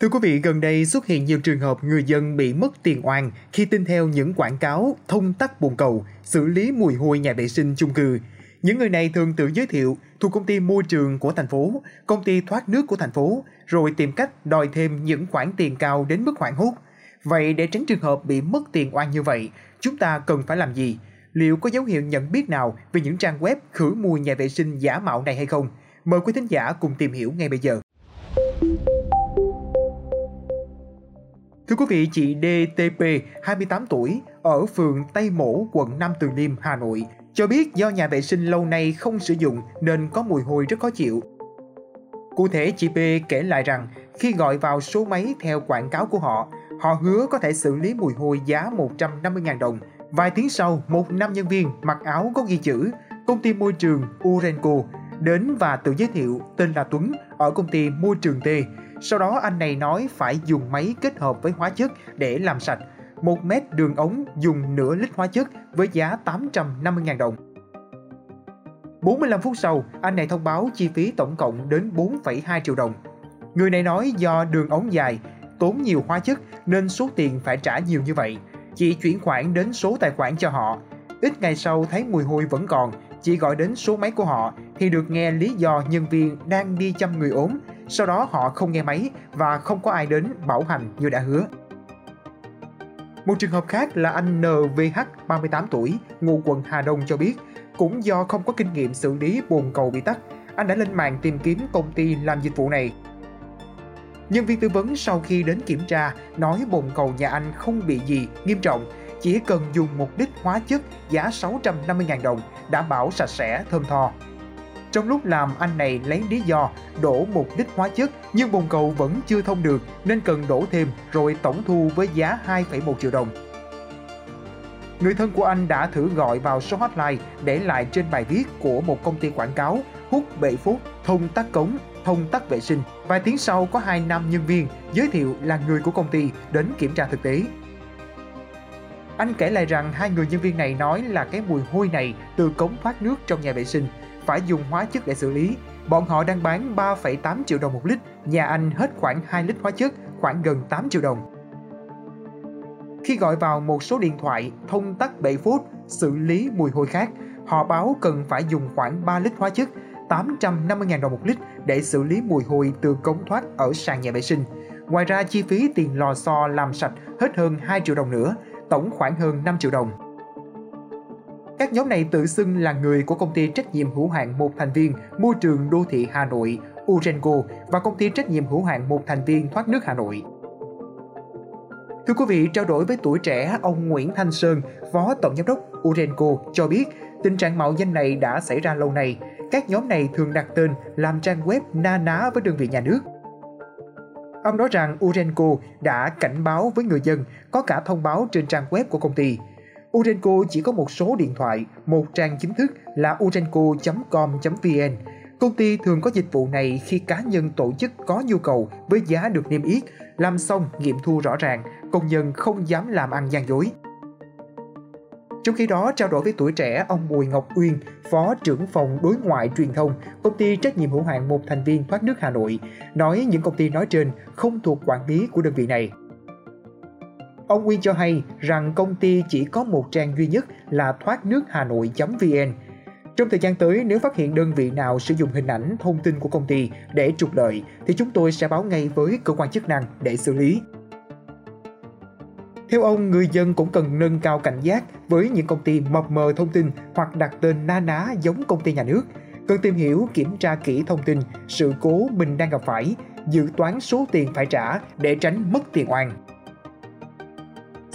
Thưa quý vị, gần đây xuất hiện nhiều trường hợp người dân bị mất tiền oan khi tin theo những quảng cáo thông tắc bồn cầu, xử lý mùi hôi nhà vệ sinh chung cư. Những người này thường tự giới thiệu thuộc công ty môi trường của thành phố, công ty thoát nước của thành phố, rồi tìm cách đòi thêm những khoản tiền cao đến mức hoảng hốt. Vậy để tránh trường hợp bị mất tiền oan như vậy, chúng ta cần phải làm gì? Liệu có dấu hiệu nhận biết nào về những trang web khử mùi nhà vệ sinh giả mạo này hay không? Mời quý thính giả cùng tìm hiểu ngay bây giờ. Thưa quý vị, chị DTP, 28 tuổi, ở phường Tây Mỗ, quận Nam Từ Liêm, Hà Nội, cho biết do nhà vệ sinh lâu nay không sử dụng nên có mùi hôi rất khó chịu. Cụ thể, chị P kể lại rằng khi gọi vào số máy theo quảng cáo của họ, họ hứa có thể xử lý mùi hôi giá 150.000 đồng. Vài tiếng sau, một nam nhân viên mặc áo có ghi chữ công ty môi trường Urenco đến và tự giới thiệu tên là Tuấn ở công ty môi trường T sau đó anh này nói phải dùng máy kết hợp với hóa chất để làm sạch. Một mét đường ống dùng nửa lít hóa chất với giá 850.000 đồng. 45 phút sau, anh này thông báo chi phí tổng cộng đến 4,2 triệu đồng. Người này nói do đường ống dài, tốn nhiều hóa chất nên số tiền phải trả nhiều như vậy. Chị chuyển khoản đến số tài khoản cho họ. Ít ngày sau thấy mùi hôi vẫn còn, chị gọi đến số máy của họ thì được nghe lý do nhân viên đang đi chăm người ốm sau đó họ không nghe máy và không có ai đến bảo hành như đã hứa. Một trường hợp khác là anh NVH, 38 tuổi, ngụ quận Hà Đông cho biết, cũng do không có kinh nghiệm xử lý bồn cầu bị tắc, anh đã lên mạng tìm kiếm công ty làm dịch vụ này. Nhân viên tư vấn sau khi đến kiểm tra nói bồn cầu nhà anh không bị gì nghiêm trọng, chỉ cần dùng một lít hóa chất giá 650.000 đồng, đảm bảo sạch sẽ, thơm tho. Trong lúc làm, anh này lấy lý do đổ một đích hóa chất nhưng bồn cầu vẫn chưa thông được nên cần đổ thêm rồi tổng thu với giá 2,1 triệu đồng. Người thân của anh đã thử gọi vào số hotline để lại trên bài viết của một công ty quảng cáo hút bệ phút, thông tắc cống, thông tắc vệ sinh. Vài tiếng sau có hai nam nhân viên giới thiệu là người của công ty đến kiểm tra thực tế. Anh kể lại rằng hai người nhân viên này nói là cái mùi hôi này từ cống thoát nước trong nhà vệ sinh phải dùng hóa chất để xử lý. Bọn họ đang bán 3,8 triệu đồng một lít, nhà anh hết khoảng 2 lít hóa chất, khoảng gần 8 triệu đồng. Khi gọi vào một số điện thoại thông tắc 7 phút xử lý mùi hôi khác, họ báo cần phải dùng khoảng 3 lít hóa chất, 850.000 đồng một lít để xử lý mùi hôi từ cống thoát ở sàn nhà vệ sinh. Ngoài ra chi phí tiền lò xo làm sạch hết hơn 2 triệu đồng nữa, tổng khoảng hơn 5 triệu đồng. Các nhóm này tự xưng là người của công ty trách nhiệm hữu hạn một thành viên môi trường đô thị Hà Nội, Urenco và công ty trách nhiệm hữu hạn một thành viên thoát nước Hà Nội. Thưa quý vị, trao đổi với tuổi trẻ, ông Nguyễn Thanh Sơn, Phó Tổng Giám đốc Urenco cho biết tình trạng mạo danh này đã xảy ra lâu nay. Các nhóm này thường đặt tên làm trang web na ná với đơn vị nhà nước. Ông nói rằng Urenco đã cảnh báo với người dân có cả thông báo trên trang web của công ty. Urenco chỉ có một số điện thoại, một trang chính thức là urenco.com.vn. Công ty thường có dịch vụ này khi cá nhân tổ chức có nhu cầu với giá được niêm yết, làm xong nghiệm thu rõ ràng, công nhân không dám làm ăn gian dối. Trong khi đó, trao đổi với tuổi trẻ, ông Bùi Ngọc Uyên, Phó trưởng phòng đối ngoại truyền thông, công ty trách nhiệm hữu hạn một thành viên thoát nước Hà Nội, nói những công ty nói trên không thuộc quản lý của đơn vị này. Ông Nguyên cho hay rằng công ty chỉ có một trang duy nhất là thoát nước Hà Nội.vn. Trong thời gian tới, nếu phát hiện đơn vị nào sử dụng hình ảnh, thông tin của công ty để trục lợi, thì chúng tôi sẽ báo ngay với cơ quan chức năng để xử lý. Theo ông, người dân cũng cần nâng cao cảnh giác với những công ty mập mờ thông tin hoặc đặt tên na ná giống công ty nhà nước. Cần tìm hiểu, kiểm tra kỹ thông tin, sự cố mình đang gặp phải, dự toán số tiền phải trả để tránh mất tiền oan.